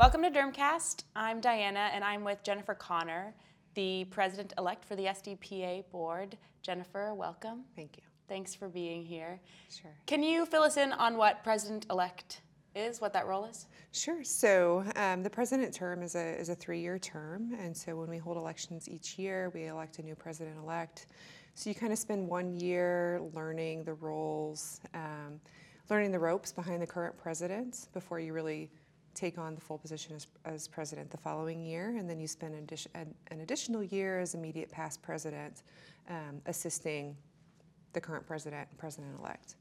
Welcome to Dermcast. I'm Diana, and I'm with Jennifer Connor, the president elect for the SDPA board. Jennifer, welcome. Thank you. Thanks for being here. Sure. Can you fill us in on what president elect is, what that role is? Sure. So um, the president term is a, is a three-year term, and so when we hold elections each year, we elect a new president-elect. So you kind of spend one year learning the roles, um, learning the ropes behind the current president before you really take on the full position as, as president the following year, and then you spend an, addition, an, an additional year as immediate past president, um, assisting the current president and president-elect.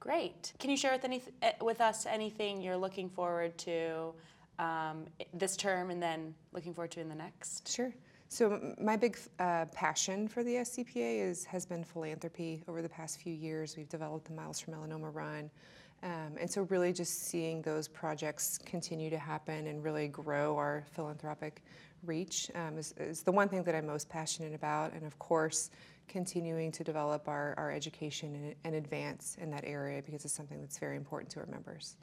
Great. Can you share with, any, eh, with us anything you're looking forward to um, this term and then looking forward to in the next? Sure. So my big uh, passion for the SDPA is has been philanthropy. Over the past few years, we've developed the Miles for Melanoma Run, um, and so really just seeing those projects continue to happen and really grow our philanthropic reach um, is, is the one thing that I'm most passionate about. And of course, continuing to develop our, our education and, and advance in that area because it's something that's very important to our members.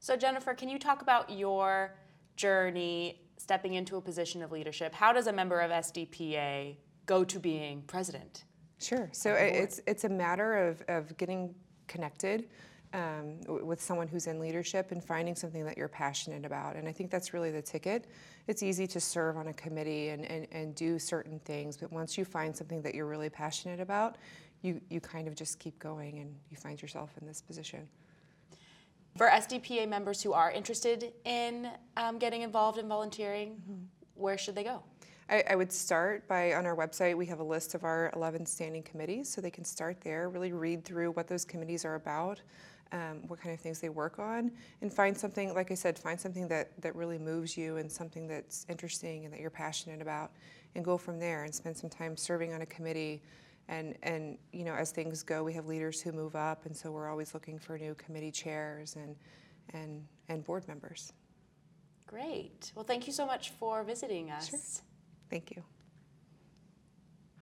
So, Jennifer, can you talk about your journey stepping into a position of leadership? How does a member of SDPA go to being president? Sure. So of the i- board. it's it's a matter of, of getting connected um, with someone who's in leadership and finding something that you're passionate about. And I think that's really the ticket. It's easy to serve on a committee and, and, and do certain things, but once you find something that you're really passionate about, you, you kind of just keep going and you find yourself in this position. For SDPA members who are interested in um, getting involved in volunteering, where should they go? I, I would start by on our website, we have a list of our 11 standing committees, so they can start there, really read through what those committees are about, um, what kind of things they work on, and find something, like I said, find something that, that really moves you and something that's interesting and that you're passionate about, and go from there and spend some time serving on a committee. And, and you know, as things go, we have leaders who move up, and so we're always looking for new committee chairs and, and, and board members. Great. Well, thank you so much for visiting us. Sure. Thank you.